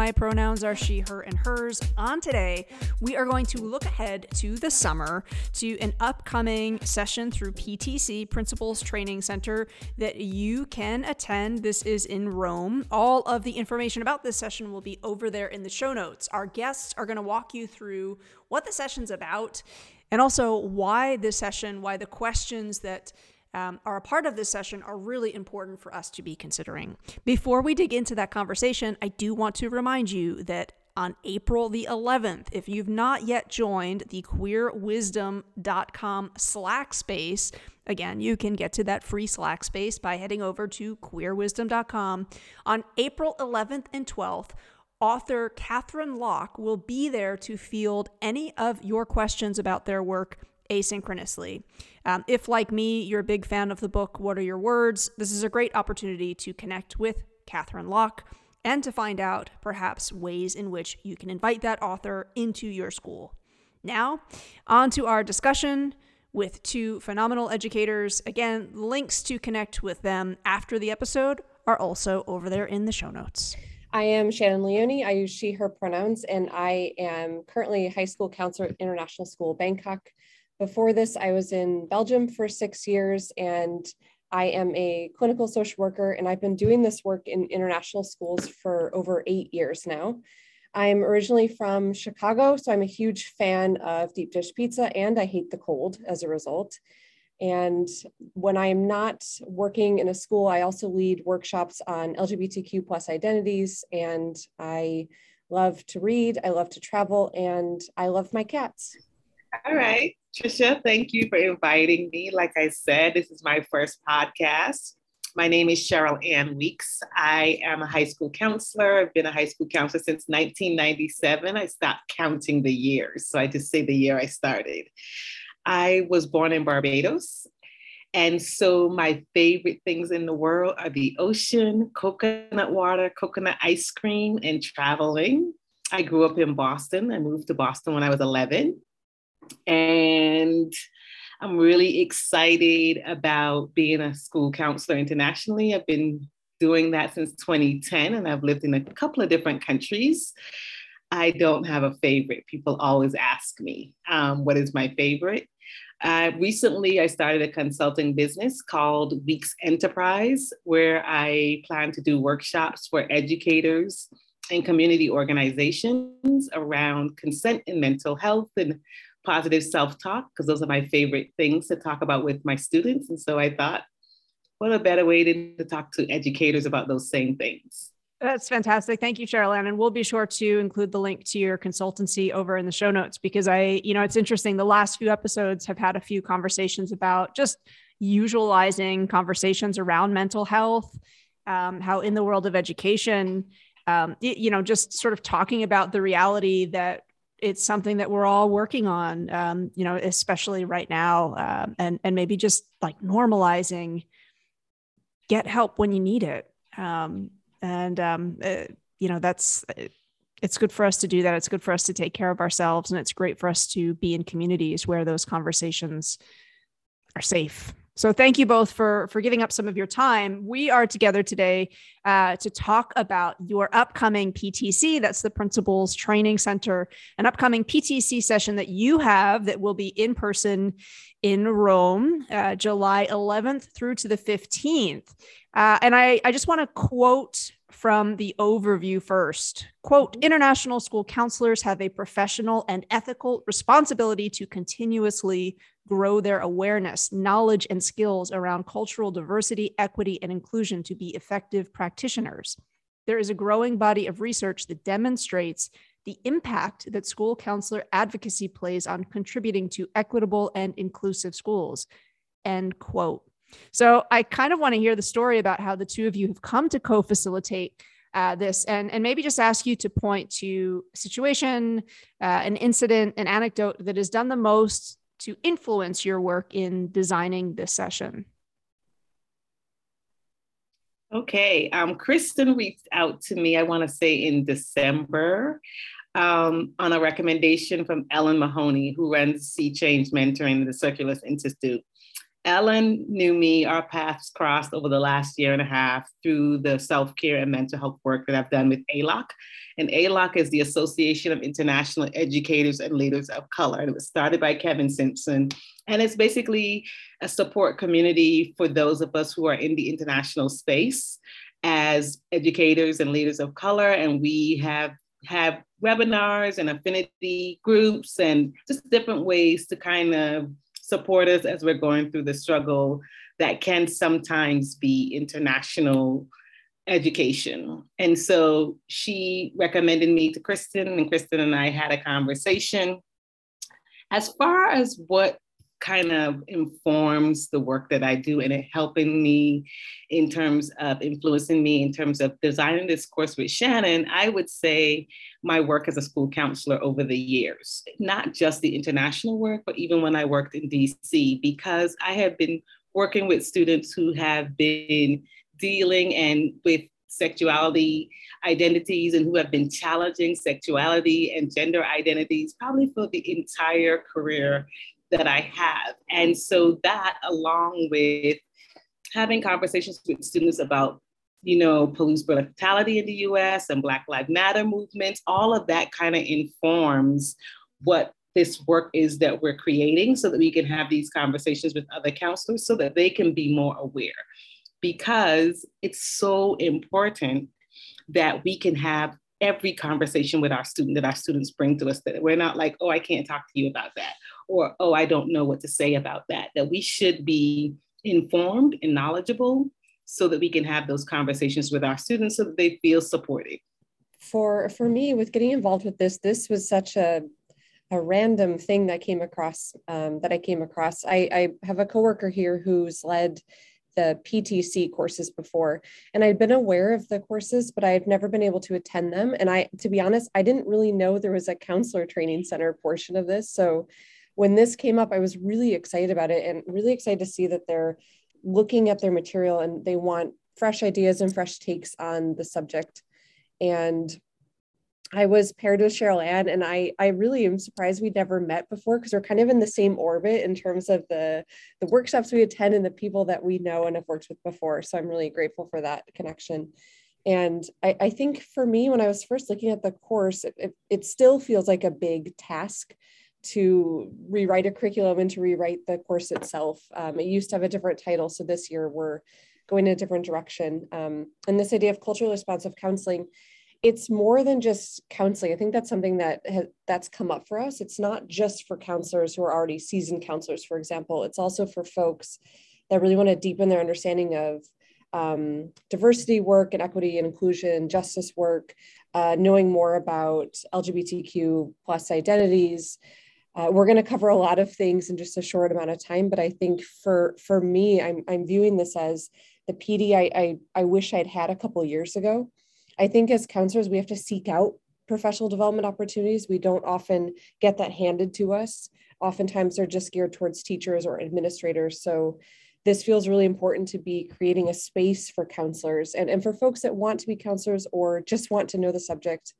My pronouns are she, her, and hers. On today, we are going to look ahead to the summer to an upcoming session through PTC, Principals Training Center, that you can attend. This is in Rome. All of the information about this session will be over there in the show notes. Our guests are going to walk you through what the session's about and also why this session, why the questions that um, are a part of this session are really important for us to be considering. Before we dig into that conversation, I do want to remind you that on April the 11th, if you've not yet joined the queerwisdom.com Slack space, again, you can get to that free Slack space by heading over to queerwisdom.com. On April 11th and 12th, author Catherine Locke will be there to field any of your questions about their work asynchronously. Um, if, like me, you're a big fan of the book, What Are Your Words? This is a great opportunity to connect with Catherine Locke and to find out perhaps ways in which you can invite that author into your school. Now, on to our discussion with two phenomenal educators. Again, links to connect with them after the episode are also over there in the show notes. I am Shannon Leone. I use she, her pronouns, and I am currently a high school counselor at International School Bangkok. Before this, I was in Belgium for six years and I am a clinical social worker and I've been doing this work in international schools for over eight years now. I'm originally from Chicago, so I'm a huge fan of deep dish pizza and I hate the cold as a result. And when I'm not working in a school, I also lead workshops on LGBTQ plus identities and I love to read, I love to travel, and I love my cats. All right. Trisha, thank you for inviting me. Like I said, this is my first podcast. My name is Cheryl Ann Weeks. I am a high school counselor. I've been a high school counselor since 1997. I stopped counting the years, so I just say the year I started. I was born in Barbados. And so my favorite things in the world are the ocean, coconut water, coconut ice cream, and traveling. I grew up in Boston. I moved to Boston when I was 11 and I'm really excited about being a school counselor internationally. I've been doing that since 2010 and I've lived in a couple of different countries. I don't have a favorite. People always ask me, um, what is my favorite? Uh, recently, I started a consulting business called Weeks Enterprise, where I plan to do workshops for educators and community organizations around consent and mental health and positive self talk, because those are my favorite things to talk about with my students. And so I thought, what a better way to, to talk to educators about those same things. That's fantastic. Thank you, Cheryl Ann. And we'll be sure to include the link to your consultancy over in the show notes because I, you know, it's interesting. The last few episodes have had a few conversations about just usualizing conversations around mental health, um, how in the world of education, um, you know, just sort of talking about the reality that it's something that we're all working on, um, you know, especially right now, um, and and maybe just like normalizing, get help when you need it, um, and um, uh, you know that's uh, it's good for us to do that. It's good for us to take care of ourselves, and it's great for us to be in communities where those conversations are safe so thank you both for for giving up some of your time. We are together today uh, to talk about your upcoming PTC. That's the Principals Training Center, an upcoming PTC session that you have that will be in person in Rome, uh, July 11th through to the 15th. Uh, and I, I just want to quote from the overview first. Quote International school counselors have a professional and ethical responsibility to continuously grow their awareness, knowledge, and skills around cultural diversity, equity, and inclusion to be effective practitioners. There is a growing body of research that demonstrates the impact that school counselor advocacy plays on contributing to equitable and inclusive schools. End quote. So I kind of want to hear the story about how the two of you have come to co-facilitate uh, this and, and maybe just ask you to point to a situation, uh, an incident, an anecdote that has done the most to influence your work in designing this session. Okay, um, Kristen reached out to me, I want to say in December, um, on a recommendation from Ellen Mahoney, who runs Sea Change Mentoring the Sirkulus Institute. Ellen knew me, our paths crossed over the last year and a half through the self care and mental health work that I've done with ALOC. And ALOC is the Association of International Educators and Leaders of Color. And it was started by Kevin Simpson. And it's basically a support community for those of us who are in the international space as educators and leaders of color. And we have have webinars and affinity groups and just different ways to kind of support us as we're going through the struggle that can sometimes be international education. And so she recommended me to Kristen, and Kristen and I had a conversation. As far as what kind of informs the work that I do and it helping me in terms of influencing me in terms of designing this course with Shannon, I would say my work as a school counselor over the years, not just the international work, but even when I worked in DC, because I have been working with students who have been dealing and with sexuality identities and who have been challenging sexuality and gender identities probably for the entire career that I have. And so that along with having conversations with students about you know, police brutality in the US and Black Lives Matter movements, all of that kind of informs what this work is that we're creating so that we can have these conversations with other counselors so that they can be more aware. Because it's so important that we can have every conversation with our student that our students bring to us that we're not like, oh, I can't talk to you about that or, oh, I don't know what to say about that, that we should be informed and knowledgeable so that we can have those conversations with our students so that they feel supported. For, for me, with getting involved with this, this was such a, a random thing that came across, um, that I came across. I, I have a coworker here who's led the PTC courses before, and I'd been aware of the courses, but I had never been able to attend them. And I, to be honest, I didn't really know there was a counselor training center portion of this. So when this came up, I was really excited about it and really excited to see that they're looking at their material and they want fresh ideas and fresh takes on the subject. And I was paired with Cheryl Ann, and I I really am surprised we'd never met before because we're kind of in the same orbit in terms of the the workshops we attend and the people that we know and have worked with before. So I'm really grateful for that connection. And I, I think for me, when I was first looking at the course, it, it, it still feels like a big task to rewrite a curriculum and to rewrite the course itself. Um, it used to have a different title, so this year we're going in a different direction. Um, and this idea of culturally responsive counseling, it's more than just counseling. I think that's something that has, that's come up for us. It's not just for counselors who are already seasoned counselors, for example. It's also for folks that really want to deepen their understanding of um, diversity work and equity and inclusion, justice work, uh, knowing more about LGBTQ plus identities, uh, we're going to cover a lot of things in just a short amount of time, but I think for for me, I'm I'm viewing this as the PD I I, I wish I'd had a couple years ago. I think as counselors, we have to seek out professional development opportunities. We don't often get that handed to us. Oftentimes, they're just geared towards teachers or administrators. So this feels really important to be creating a space for counselors and, and for folks that want to be counselors or just want to know the subject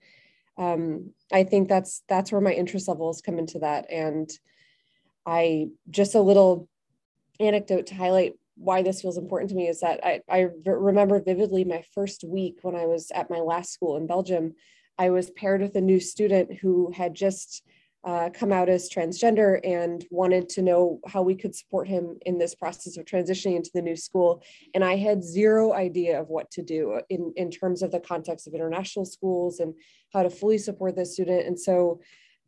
um, I think that's that's where my interest levels come into that. And I just a little anecdote to highlight why this feels important to me is that I, I remember vividly my first week when I was at my last school in Belgium. I was paired with a new student who had just uh, come out as transgender and wanted to know how we could support him in this process of transitioning into the new school. And I had zero idea of what to do in, in terms of the context of international schools and how to fully support this student. And so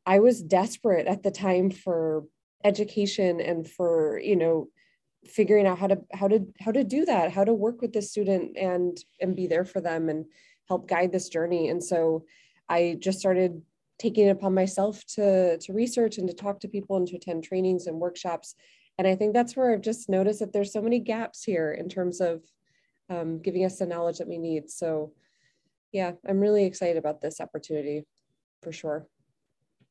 I was desperate at the time for education and for, you know, figuring out how to how to how to do that, how to work with this student and and be there for them and help guide this journey. And so I just started taking it upon myself to to research and to talk to people and to attend trainings and workshops. And i think that's where i've just noticed that there's so many gaps here in terms of um, giving us the knowledge that we need. So yeah i'm really excited about this opportunity for sure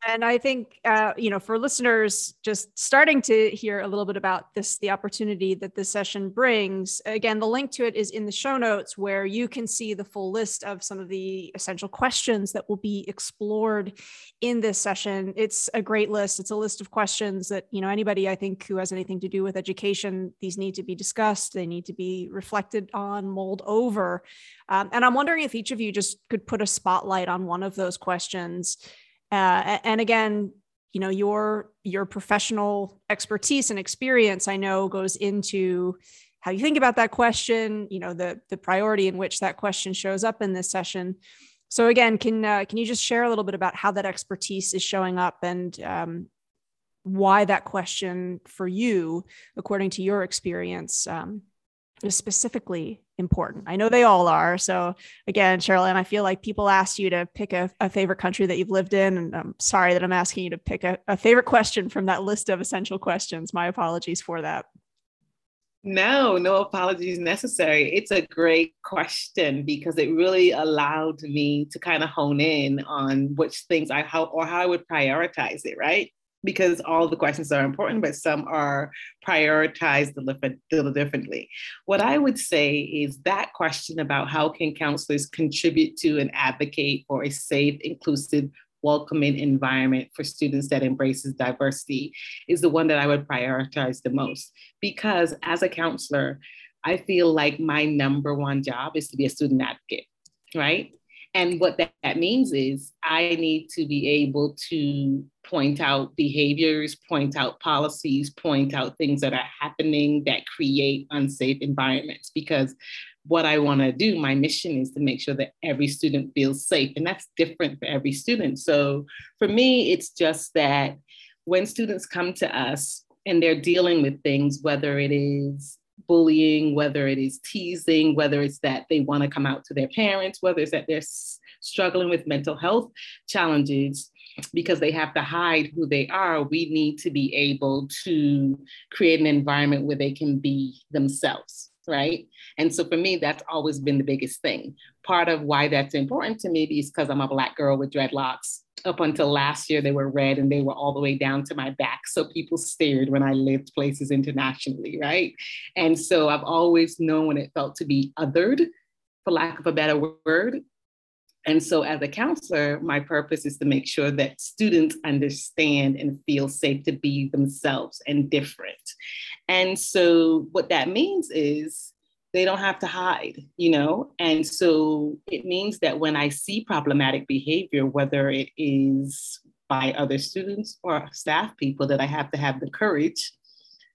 And I think, uh, you know, for listeners just starting to hear a little bit about this, the opportunity that this session brings, again, the link to it is in the show notes where you can see the full list of some of the essential questions that will be explored in this session. It's a great list. It's a list of questions that, you know, anybody I think who has anything to do with education, these need to be discussed, they need to be reflected on, mulled over. Um, and I'm wondering if each of you just could put a spotlight on one of those questions uh, and again, you know your your professional expertise and experience, I know, goes into how you think about that question. You know the the priority in which that question shows up in this session. So again, can uh, can you just share a little bit about how that expertise is showing up and um, why that question for you, according to your experience, um, is specifically important. I know they all are. So again, Cheryl, and I feel like people asked you to pick a, a, favorite country that you've lived in. And I'm sorry that I'm asking you to pick a, a favorite question from that list of essential questions. My apologies for that. No, no apologies necessary. It's a great question because it really allowed me to kind of hone in on which things I how or how I would prioritize it, right? Because all the questions are important, but some are prioritized a little differently. What I would say is that question about how can counselors contribute to and advocate for a safe, inclusive, welcoming environment for students that embraces diversity is the one that I would prioritize the most. Because as a counselor, I feel like my number one job is to be a student advocate, right? And what that, that means is I need to be able to point out behaviors, point out policies, point out things that are happening that create unsafe environments. Because what I want to do, my mission is to make sure that every student feels safe. And that's different for every student. So for me, it's just that when students come to us and they're dealing with things, whether it is bullying, whether it is teasing, whether it's that they want to come out to their parents, whether it's that they're struggling with mental health challenges because they have to hide who they are, we need to be able to create an environment where they can be themselves right? And so for me, that's always been the biggest thing. Part of why that's important to me is because I'm a Black girl with dreadlocks. Up until last year, they were red and they were all the way down to my back. So people stared when I lived places internationally, right? And so I've always known it felt to be othered, for lack of a better word. And so, as a counselor, my purpose is to make sure that students understand and feel safe to be themselves and different. And so, what that means is they don't have to hide, you know? And so, it means that when I see problematic behavior, whether it is by other students or staff people, that I have to have the courage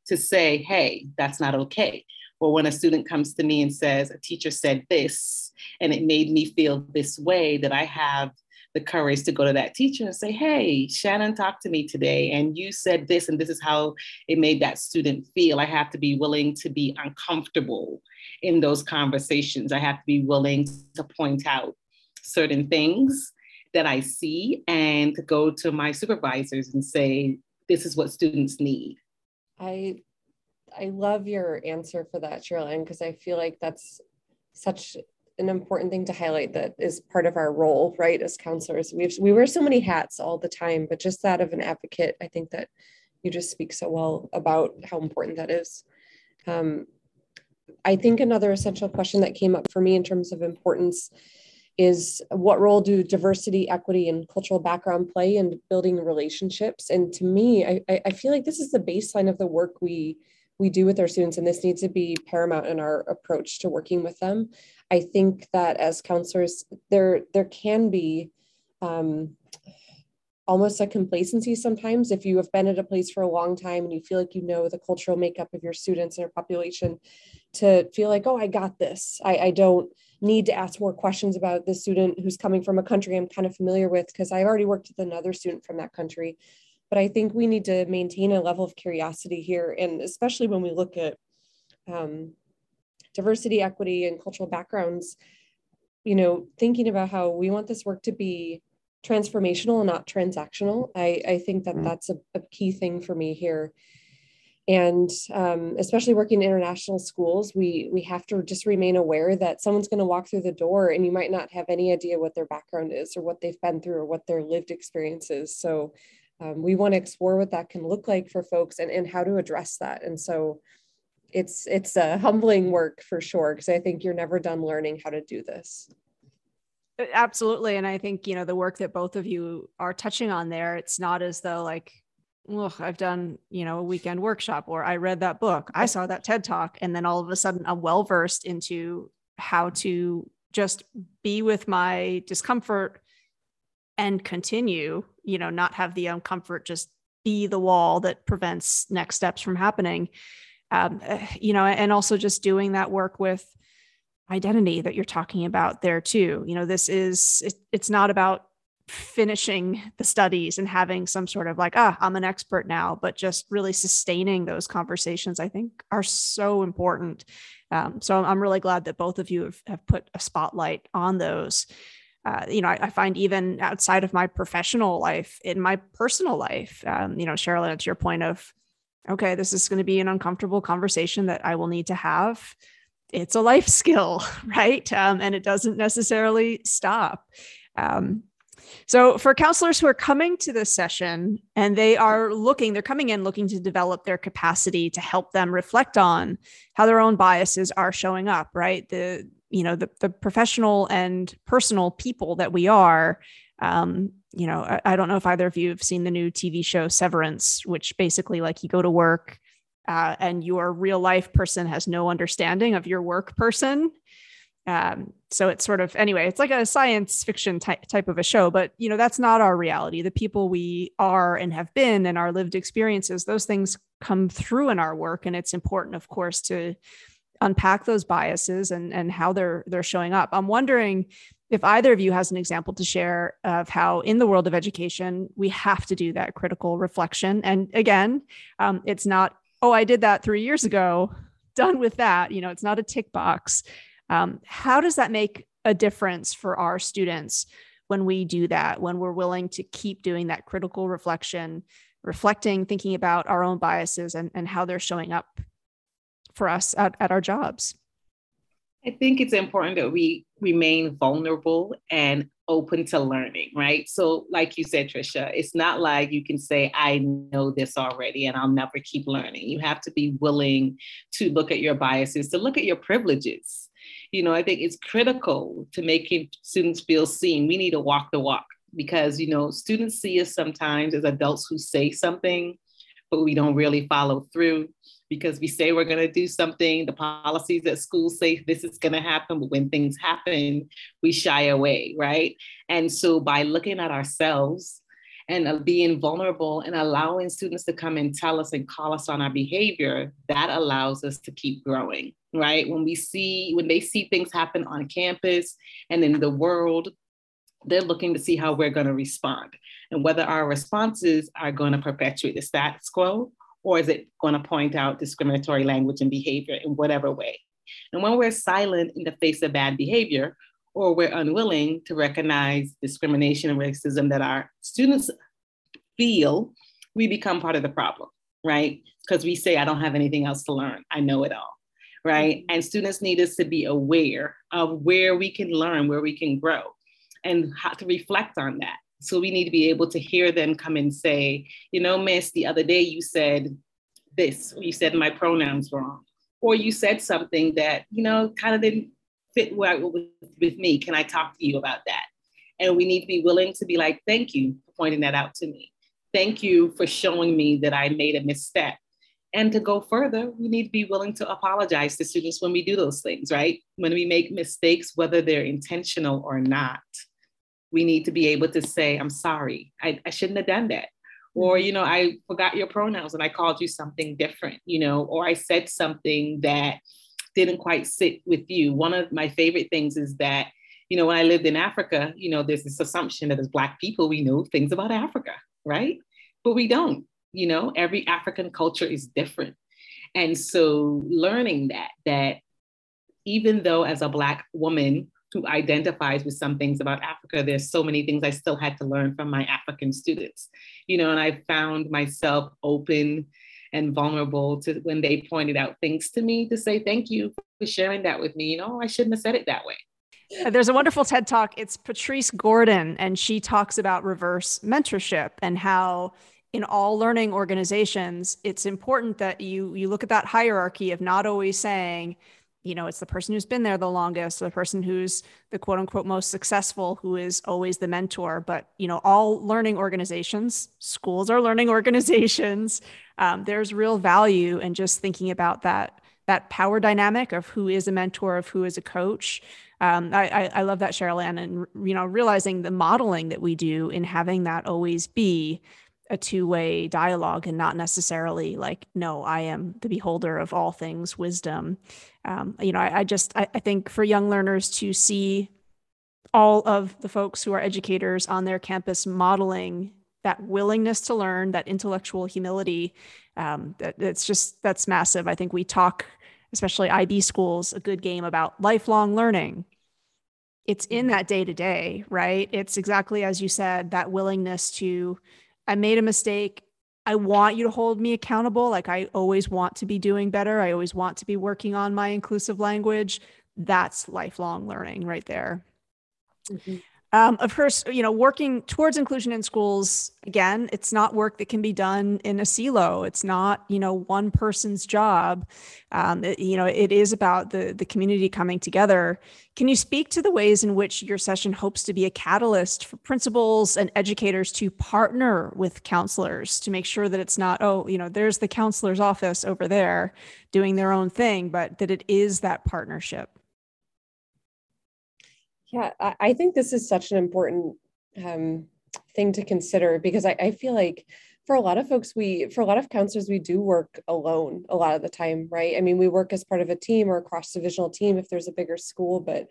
to say, hey, that's not okay. Or when a student comes to me and says, a teacher said this, and it made me feel this way, that I have the courage to go to that teacher and say, hey, Shannon talked to me today, and you said this, and this is how it made that student feel. I have to be willing to be uncomfortable in those conversations. I have to be willing to point out certain things that I see and to go to my supervisors and say, this is what students need. I I love your answer for that, Cheryl, because I feel like that's such an important thing to highlight that is part of our role, right, as counselors. We we wear so many hats all the time, but just that of an advocate, I think that you just speak so well about how important that is. Um, I think another essential question that came up for me in terms of importance is what role do diversity, equity, and cultural background play in building relationships? And to me, I, I feel like this is the baseline of the work we we do with our students, and this needs to be paramount in our approach to working with them. I think that as counselors, there there can be um, almost a complacency sometimes. If you have been at a place for a long time and you feel like you know the cultural makeup of your students and your population to feel like oh i got this. I, I don't need to ask more questions about the student who's coming from a country i'm kind of familiar with because i've already worked with another student from that country but I think we need to maintain a level of curiosity here. And especially when we look at um, diversity, equity, and cultural backgrounds, you know, thinking about how we want this work to be transformational and not transactional. I, I think that mm. that's a, a key thing for me here. and um, especially working in international schools we we have to just remain aware that someone's going to walk through the door and you might not have any idea what their background is or what they've been through or what their lived experience is so um, we want to explore what that can look like for folks and, and how to address that and so it's it's a humbling work for sure because i think you're never done learning how to do this absolutely and i think you know the work that both of you are touching on there it's not as though like well, I've done, you know, a weekend workshop or I read that book, I saw that TED talk. And then all of a sudden I'm well versed into how to just be with my discomfort and continue, you know, not have the uncomfort just be the wall that prevents next steps from happening. Um, eh, you know, and also just doing that work with identity that you're talking about there too. You know, this is, it, it's not about finishing the studies and having some sort of like ah i'm an expert now but just really sustaining those conversations i think are so important um, so i'm really glad that both of you have, have put a spotlight on those uh, you know I, I, find even outside of my professional life in my personal life um, you know cheryl it's your point of okay this is going to be an uncomfortable conversation that i will need to have. It's a life skill right? Um, and it doesn't necessarily stop. Um, so, for counselors who are coming to this session and they are looking, they're coming in looking to develop their capacity to help them reflect on how their own biases are showing up, right? The you know the the professional and personal people that we are. Um, you know, I, I don't know if either of you have seen the new TV show Severance, which basically like you go to work uh, and your real life person has no understanding of your work person um, so it's sort of anyway, it's like a science fiction type type of a show, but you know that's not our reality. The people we are and have been, and our lived experiences, those things come through in our work, and it's important, of course, to unpack those biases and and how they're they're showing up. I'm wondering if either of you has an example to share of how in the world of education we have to do that critical reflection. And again, um, it's not oh I did that three years ago, done with that. You know, it's not a tick box um, how does that make a difference for our students when we do that, when we're willing to keep doing that critical reflection, reflecting, thinking about our own biases and, and how they're showing up for us at, at our jobs? I think it's important that we remain vulnerable and open to learning, right? So, like you said, Trisha, it's not like you can say, I know this already and I'll never keep learning. You have to be willing to look at your biases, to look at your privileges, you know, I think it's critical to making students feel seen. We need to walk the walk because, you know, students see us sometimes as adults who say something, but we don't really follow through because we say we're going to do something. The policies at school say this is going to happen, but when things happen, we shy away, right? And so by looking at ourselves and uh, being vulnerable and allowing students to come and tell us and call us on our behavior, that allows us to keep growing right? When we see, when they see things happen on campus and in the world, they're looking to see how we're going to respond and whether our responses are going to perpetuate the status quo or is it going to point out discriminatory language and behavior in whatever way. And when we're silent in the face of bad behavior, or we're unwilling to recognize discrimination and racism that our students feel, we become part of the problem, right? Because we say, I don't have anything else to learn, I know it all right? Mm-hmm. And students need us to be aware of where we can learn, where we can grow, and how to reflect on that. So we need to be able to hear them come and say, you know, miss, the other day you said this, or you said my pronouns wrong, or you said something that, you know, kind of didn't fit well with, with me. Can I talk to you about that? And we need to be willing to be like, thank you for pointing that out to me. Thank you for showing me that I made a misstep. And to go further, we need to be willing to apologize to students when we do those things, right? When we make mistakes, whether they're intentional or not, we need to be able to say, I'm sorry, I, I shouldn't have done that. Or, mm-hmm. you know, I forgot your pronouns and I called you something different, you know, or I said something that didn't quite sit with you. One of my favorite things is that, you know, when I lived in Africa, you know, there's this assumption that as Black people, we know things about Africa, right? But we don't you know every african culture is different and so learning that that even though as a black woman who identifies with some things about africa there's so many things i still had to learn from my african students you know and i found myself open and vulnerable to when they pointed out things to me to say thank you for sharing that with me. You know, I shouldn't have said it that way. Uh, there's a wonderful TED talk. It's Patrice Gordon, and she talks about reverse mentorship and how in all learning organizations, it's important that you you look at that hierarchy of not always saying, you know, it's the person who's been there the longest, the person who's the quote unquote most successful, who is always the mentor. But you know, all learning organizations, schools are learning organizations. Um, there's real value in just thinking about that that power dynamic of who is a mentor, of who is a coach. Um, I, I, love that, Cheryl Ann, and you know, realizing the modeling that we do in having that always be a two-way dialogue and not necessarily like, no, I am the beholder of all things wisdom. Um, you know, I, I just I, I think for young learners to see all of the folks who are educators on their campus modeling that willingness to learn, that intellectual humility, um, that, that's just that's massive. I think we talk especially IB schools, a good game about lifelong learning. It's in mm-hmm. that day to day, right? It's exactly as you said, that willingness to, I made a mistake. I want you to hold me accountable. Like I always want to be doing better. I always want to be working on my inclusive language. That's lifelong learning right there. Mm-hmm. Um, of course, you know, working towards inclusion in schools, again, it's not work that can be done in a silo. It's not, you know, one person's job. Um, it, you know, it is about the, the community coming together. Can you speak to the ways in which your session hopes to be a catalyst for principals and educators to partner with counselors to make sure that it's not, oh, you know, there's the counselor's office over there doing their own thing, but that it is that partnership? Yeah, I, think this is such an important um, thing to consider because I, I feel like for a lot of folks we for a lot of counselors we do work alone a lot of the time right? I mean we work as part of a team or a cross divisional team if there's a bigger school but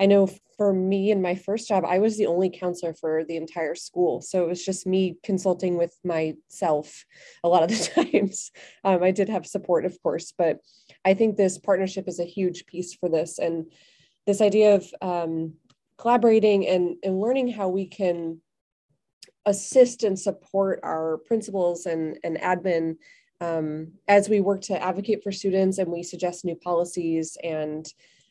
i know for me in my first job i was the only counselor for the entire school. So it was just me consulting with myself a lot of the times. Um, i did have support of course but i think this partnership is a huge piece for this. And this idea of um, collaborating and, and learning how we can assist and support our principals and, and admin um, as we work to advocate for students and we suggest new policies and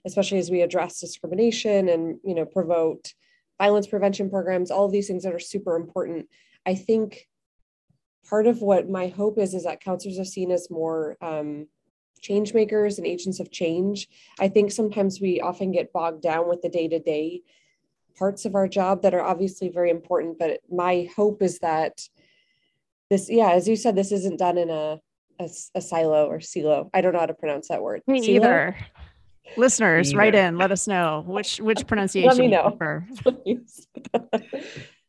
especially as we address discrimination and you know promote violence prevention programs all of these things that are super important. I think part of what my hope is is that counselors are seen as more um, change makers and agents of change. I think sometimes we often get bogged down with the day to day parts of our job that are obviously very important. But my hope is that this, yeah, as you said, this isn't done in a, a, a silo or silo. I don't know how to pronounce that word. Me silo? either. Listeners, write in. Let us know which which pronunciation let me know.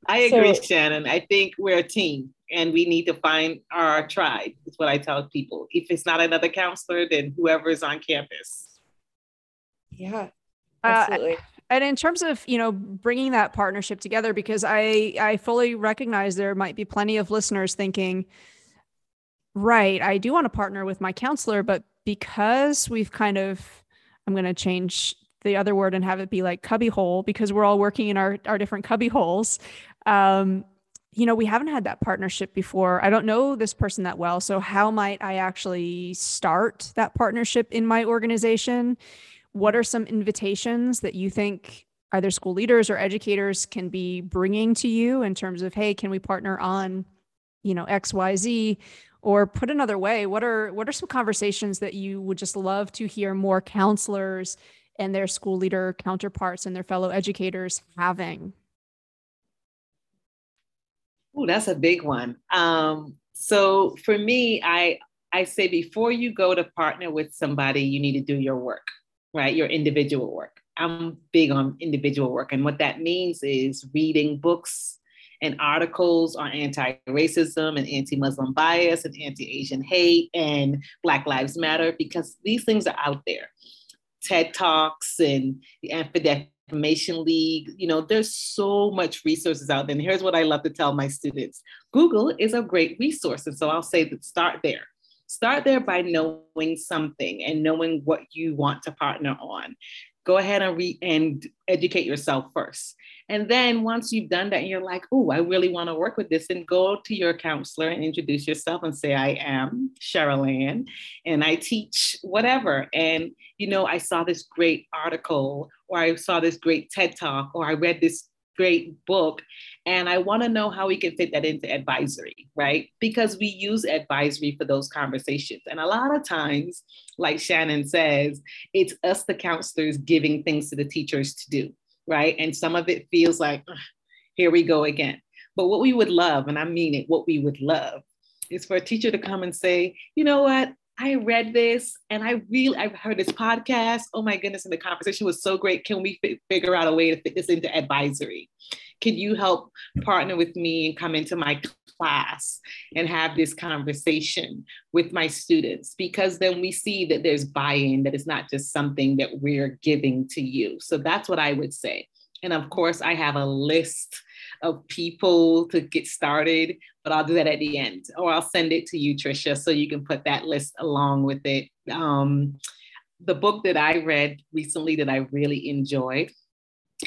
I agree, so, Shannon. I think we're a team and we need to find our tribe. Is what I tell people. If it's not another counselor, then whoever is on campus. Yeah, uh, absolutely. Uh, and in terms of you know bringing that partnership together, because I I fully recognize there might be plenty of listeners thinking, right, I do want to partner with my counselor, but because we've kind of I'm going to change the other word and have it be like cubbyhole because we're all working in our, our different cubby holes. Um, you know, we haven't had that partnership before. I don't know this person that well. So, how might I actually start that partnership in my organization? What are some invitations that you think either school leaders or educators can be bringing to you in terms of, hey, can we partner on, you know, X, Y, Z? Or put another way, what are what are some conversations that you would just love to hear more counselors and their school leader counterparts and their fellow educators having? Oh, that's a big one. Um, so for me, I I say before you go to partner with somebody, you need to do your work, right? Your individual work. I'm big on individual work, and what that means is reading books and articles on anti-racism and anti-Muslim bias and anti-Asian hate and Black Lives Matter because these things are out there. TED Talks and the Anti Defamation League. You know, there's so much resources out there. And here's what I love to tell my students Google is a great resource. And so I'll say that start there. Start there by knowing something and knowing what you want to partner on. Go ahead and read and educate yourself first. And then once you've done that, and you're like, oh, I really want to work with this, and go to your counselor and introduce yourself and say, I am Cheryl Ann, and I teach whatever. And you know, I saw this great article, or I saw this great TED talk, or I read this great book. And I want to know how we can fit that into advisory, right? Because we use advisory for those conversations. And a lot of times, like Shannon says, it's us, the counselors, giving things to the teachers to do right? And some of it feels like, here we go again. But what we would love, and I mean it, what we would love is for a teacher to come and say, you know what? I read this and I really, I've heard this podcast. Oh my goodness. And the conversation was so great. Can we figure out a way to fit this into advisory? Can you help partner with me and come into my class and have this conversation with my students? Because then we see that there's buy in, that it's not just something that we're giving to you. So that's what I would say. And of course, I have a list of people to get started, but I'll do that at the end, or I'll send it to you, Tricia, so you can put that list along with it. Um, the book that I read recently that I really enjoyed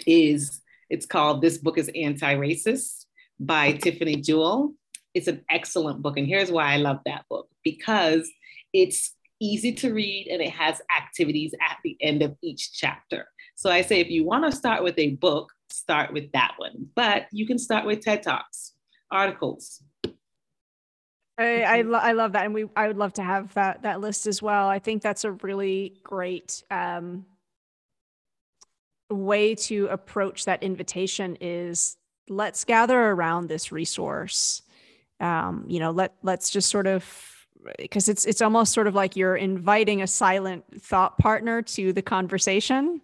is it's called This Book is Anti-Racist by Tiffany Jewell. It's an excellent book. And here's why I love that book because it's easy to read and it has activities at the end of each chapter. So I say if you want to start with a book, start with that one. But you can start with TED Talks, articles. I I, lo- I love that, and we I would love to have that that list as well. I think that's a really great um, way to approach that invitation. Is let's gather around this resource. Um, you know, let let's just sort of because it's it's almost sort of like you're inviting a silent thought partner to the conversation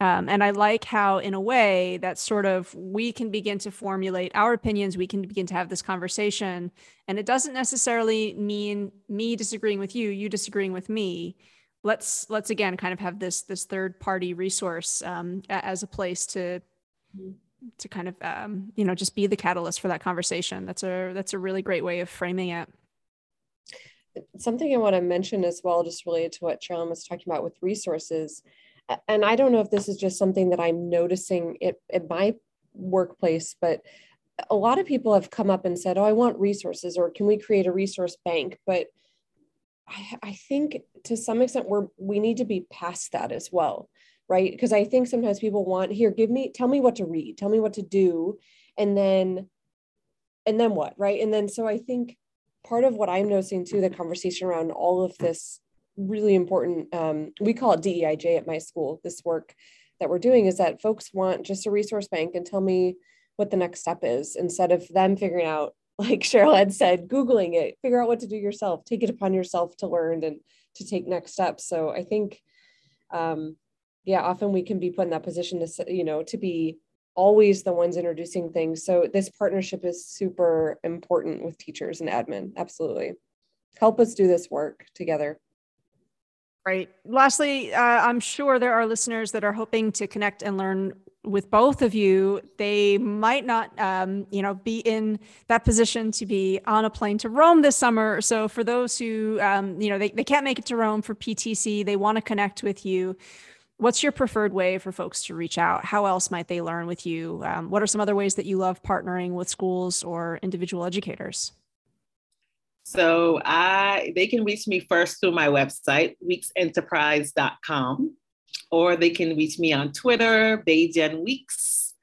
um, and I like how, in a way, that sort of we can begin to formulate our opinions. We can begin to have this conversation. And it doesn't necessarily mean me disagreeing with you, you disagreeing with me. Let's let's again kind of have this this third party resource um, as a place to to kind of um, you know just be the catalyst for that conversation. That's a that's a really great way of framing it. Something I want to mention as well, just related to what Cheryl was talking about with resources and I don't know if this is just something that I'm noticing it in my workplace, but a lot of people have come up and said, "Oh, I want resources," or "Can we create a resource bank?" But I, I think to some extent we're we need to be past that as well, right? Because I think sometimes people want here, give me, tell me what to read, tell me what to do, and then, and then what, right? And then so I think part of what I'm noticing too, the conversation around all of this really important um, we call it deij at my school. This work that we're doing is that folks want just a resource bank and tell me what the next step is instead of them figuring out like cheryl had said googling it figure out what to do yourself take it upon yourself to learn and to take next steps. So i think um, yeah often we can be put in that position to you know to be always the ones introducing things. So this partnership is super important with teachers and admin. Absolutely. Help us do this work together Right. Lastly, uh, I'm sure there are listeners that are hoping to connect and learn with both of you. They might not, um, you know, be in that position to be on a plane to Rome this summer. So for those who, um, you know, they, they can't make it to Rome for PTC, they want to connect with you. What's your preferred way for folks to reach out? How else might they learn with you? Um, what are some other ways that you love partnering with schools or individual educators? So I they can reach me first through my website, weeksenterprise.com, or they can reach me on Twitter, Baygen Weeks,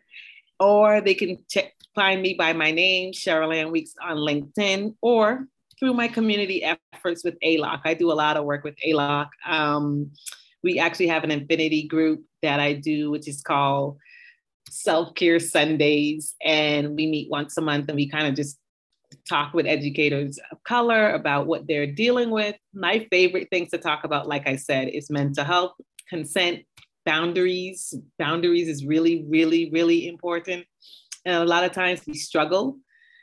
or they can check find me by my name, Cheryl Ann Weeks on LinkedIn, or through my community efforts with ALOC. I do a lot of work with ALOC. Um, we actually have an affinity group that I do, which is called Self Care Sundays. And we meet once a month and we kind of just talk with educators of color about what they're dealing with. My favorite things to talk about, like I said, is mental health, consent, boundaries. Boundaries is really, really, really important. And a lot of times we struggle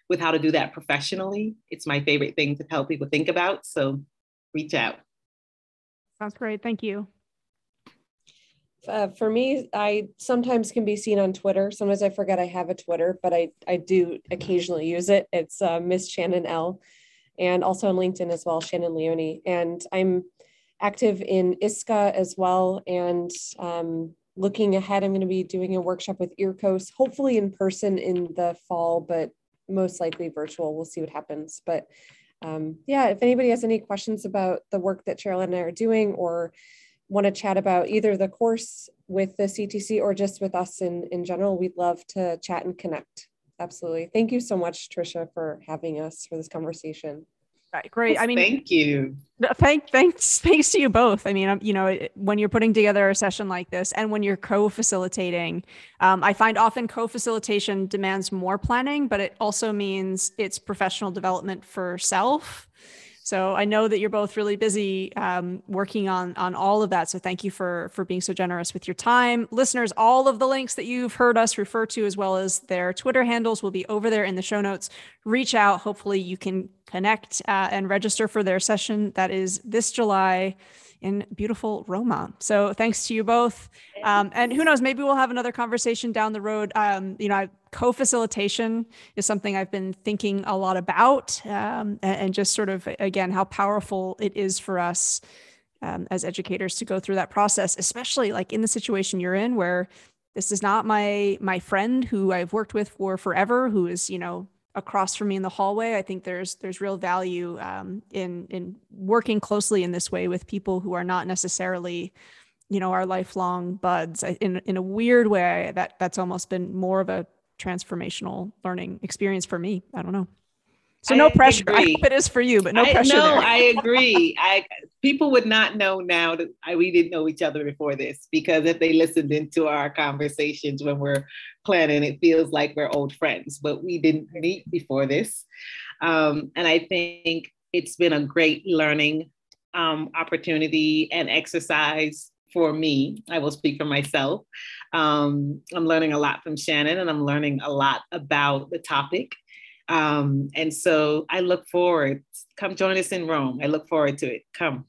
with how to do that professionally. It's my favorite thing to help people think about. So reach out. Sounds great. Thank you uh, for me, I sometimes can be seen on Twitter. Sometimes I forget I have a Twitter, but I, I do occasionally use it. It's uh, Miss Shannon L. And also on LinkedIn as well, Shannon Leone. And I'm active in ISCA as well. And um, looking ahead, I'm going to be doing a workshop with IRCOS, hopefully in person in the fall, but most likely virtual. We'll see what happens. But um, yeah, if anybody has any questions about the work that Cheryl and I are doing or want to chat about either the course with the CTC or just with us in, in general, we'd love to chat and connect. Absolutely. Thank you so much, Tricia, for having us for this conversation. Right, great. Yes, I mean, thank you. Thank, thanks, thanks to you both. I mean, you know, when you're putting together a session like this, and when you're co-facilitating, um, I find often co-facilitation demands more planning, but it also means it's professional development for self. So I know that you're both really busy um, working on on all of that. So thank you for for being so generous with your time, listeners. All of the links that you've heard us refer to, as well as their Twitter handles, will be over there in the show notes. Reach out. Hopefully, you can connect uh, and register for their session. That is this July in beautiful Roma. So thanks to you both. Um, and who knows, maybe we'll have another conversation down the road. Um, you know, co-facilitation is something I've been thinking a lot about um, and, just sort of, again, how powerful it is for us um, as educators to go through that process, especially like in the situation you're in where this is not my my friend who I've worked with for forever, who is, you know, across from me in the hallway. I think there's there's real value um, in in working closely in this way with people who are not necessarily, you know, our lifelong buds. In in a weird way, that that's almost been more of a transformational learning experience for me. I don't know. So no I pressure. Agree. I hope it is for you, but no I, pressure. No, there. I agree. I people would not know now that I, we didn't know each other before this because if they listened into our conversations when we're planning, it feels like we're old friends, but we didn't meet before this. Um, and I think it's been a great learning um, opportunity and exercise for me. I will speak for myself. Um, I'm learning a lot from Shannon and I'm learning a lot about the topic. Um, and so I look forward. Come join us in Rome. I look forward to it. Come.